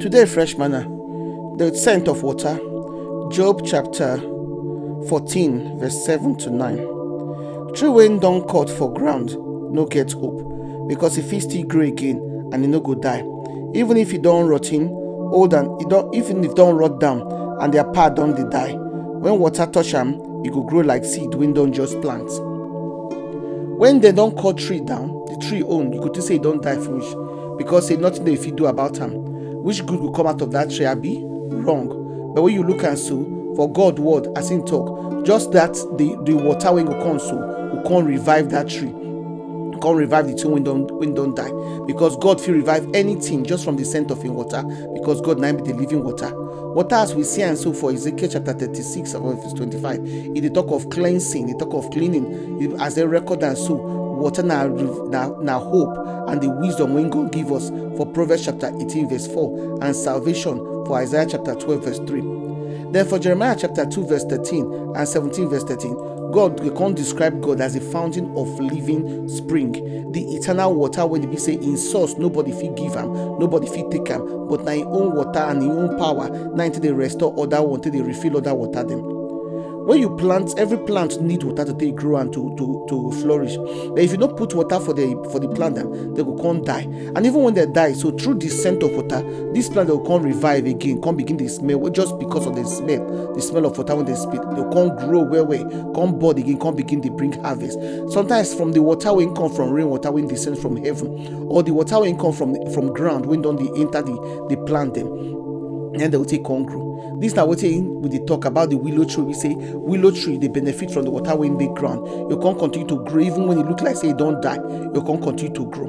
Today, fresh manna, the scent of water, Job chapter 14, verse 7 to 9. Tree when don cut for ground, no get hope, because if he still grow again and he no go die. Even if he don rot in, old and he don even if don't rot down and their part don dey die. When water touch am, e go grow like seed when don't just plant. When they don't cut tree down, the tree own, you could say don't die finish because say nothing dey fit do about am. Which good will come out of that tree abi? Wrong. But when you look and so, for God word as him talk, just that the the water wey go come so go come revive that tree. come revive the thing wey don wey don die because god fit revive anything just from the scent of him water because god na be the living water water as we see and so for ezekiel chapter thirty-six verse twenty-five e the talk of cleansing the talk of cleaning as a record and so water na na na hope and the wisdom wey god give us for proverbs chapter eighteen verse four and salvation for isaiah chapter twelve verse three then for jeremiah chapter two verse thirteen and seventeen verse thirteen God we can't describe God as a fountain of living spring, the eternal water when be say in source nobody fit give am, nobody fit take am, but na im own water and im own power na until they restore other one, till they refill other water them. When you plant every plant need water to take grow and to to to flourish. But if you don't put water for the for the plant dem they go come die. And even when they die so through the scent of water this plant dey go come revive again come begin dey smell. Just because of the smell the smell of water when they spit they come grow well well come bud again come begin to bring harvest. Sometimes from the water wey come from rain water wey descend from heaven or the water wey come from from ground wey don dey enter the the plant dem and they will take come grow this na wetin we dey talk about the willow tree. We say willow tree they benefit from the water wey dey ground. You come continue to grow even when it look like say don't die you come continue to grow.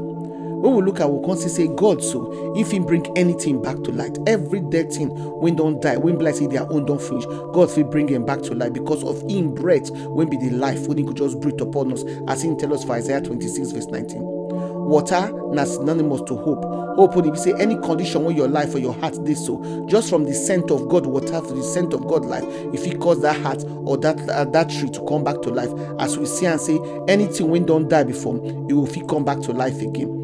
When we look at we come see say god so if him bring anything back to light every dead thing when don't die like say their own don finish god fit bring them back to life because of him breath wey be the life when he could just breathe upon us as him tell us for isaiah 26 verse 19 water na synonymous to hope. Hope wey be say any condition wey your life or your heart dey so. Just from the scent of god water to the scent of god life. If fit cause that heart or that uh, that tree to come back to life as we see and say anything when don't die before e go fit come back to life again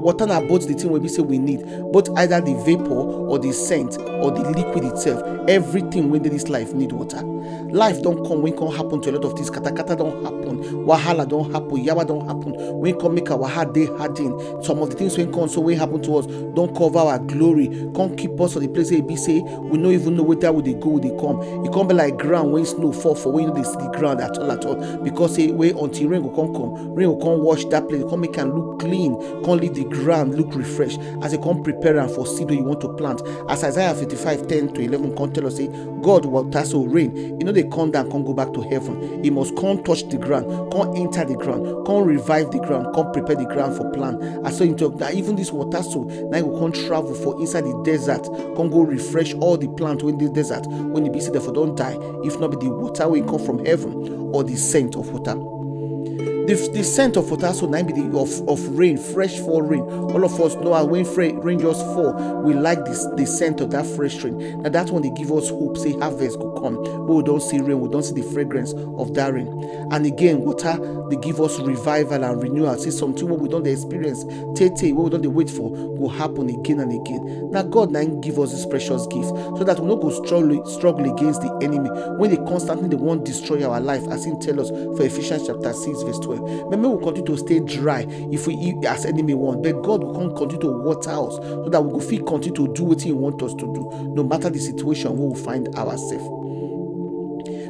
water na both the thing wey be say we need both either the vapour or the scent or the liquid itself everything dey this life need water. Life don come wey come happen to a lot of things katakata don happen wahala don happen yawa don happen wey come make our heart dey harden. Some of the things wey come so wey happen to us don cover our glory come keep us for the place e be say we no even know whether we dey go we dey come. E come be like ground wey snow fall for no dey see the ground at all at all. Because say wey until rain go come come rain go come wash that place come make am look clean come leave the ground look refreshed as e come prepare am for seed you want to plant. As isaiah fifty-five ten to eleven come tell us say god water so rain. E no dey come down come go back to heaven. E must come touch the ground come enter the ground come revive the ground come prepare the ground for plant as so him talk that even this water so e go come travel for inside the desert come go refresh all the plant when the desert. When e be say dem for don die if not be the water will come from heaven or the scent of water the the scent of water so the of of rain fresh fall rain. All of us know when rain just fall we like this the scent of that fresh rain. Na that one dey give us hope say harvest go come. Wey we don't see rain we don't see the fragrance of that rain. And again water they give us revival and renewal. Say something wey we don't experience tey wey we don dey wait for go happen again and again. Na god him give us this precious gift so that we no go struggle struggle against the enemy. Wey dey constantly dey wan destroy our life as him tell us for ephesians chapter six verse twelve but make we continue to stay dry if we eat as enemy want but god go come continue to water us so that we go fit continue to do wetin he want us to do no matter the situation we will find ourselves.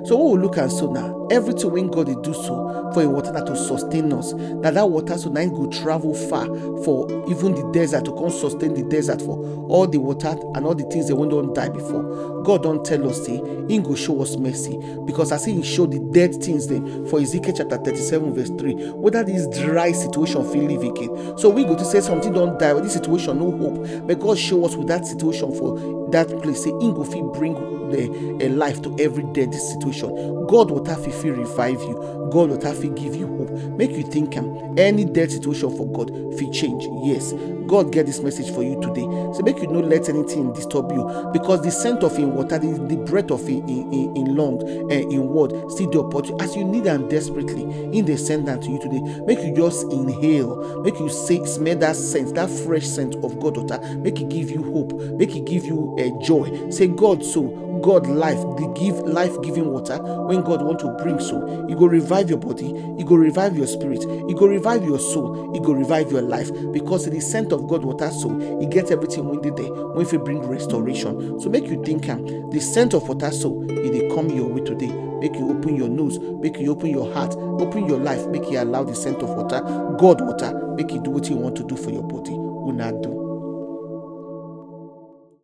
So what we look at so now everything wey god dey do so for a water na to sustain us na that water so na go travel far for even the desert to come sustain the desert for all the water and all the things dem wey don die before. God don't tell us say im go show us mercy because as im show the dead things then for ezekiel chapter thirty-seven verse three whether this dry situation fit live again. So we go to say something don't die or this situation no hope. But god show us with that situation for that place say im go fit bring the a life to every dead situation. God water fit fit revive you. God water fit give you hope. Make you think am any dead situation for god fit change. Yes. God get this message for you today. So make you no let anything disturb you. Because the scent of in water the, the breath of in in in, in lung uh, in word still dey opportunity. As you need am desperately in dey send am to you today. Make you just inhale. Make you say smell that scent that fresh scent of god water. Make e give you hope. Make e give you uh, joy. Say god so God life, the give life-giving water. When God want to bring so, He go revive your body, He go revive your spirit, He go revive your soul, He go revive your life because the scent of God water so He get everything when they there when He bring restoration. So make you think am the scent of water so it dey come your way today. Make you open your nose, make you open your heart, open your life, make you allow the scent of water, God water, make you do what you want to do for your body. Una do.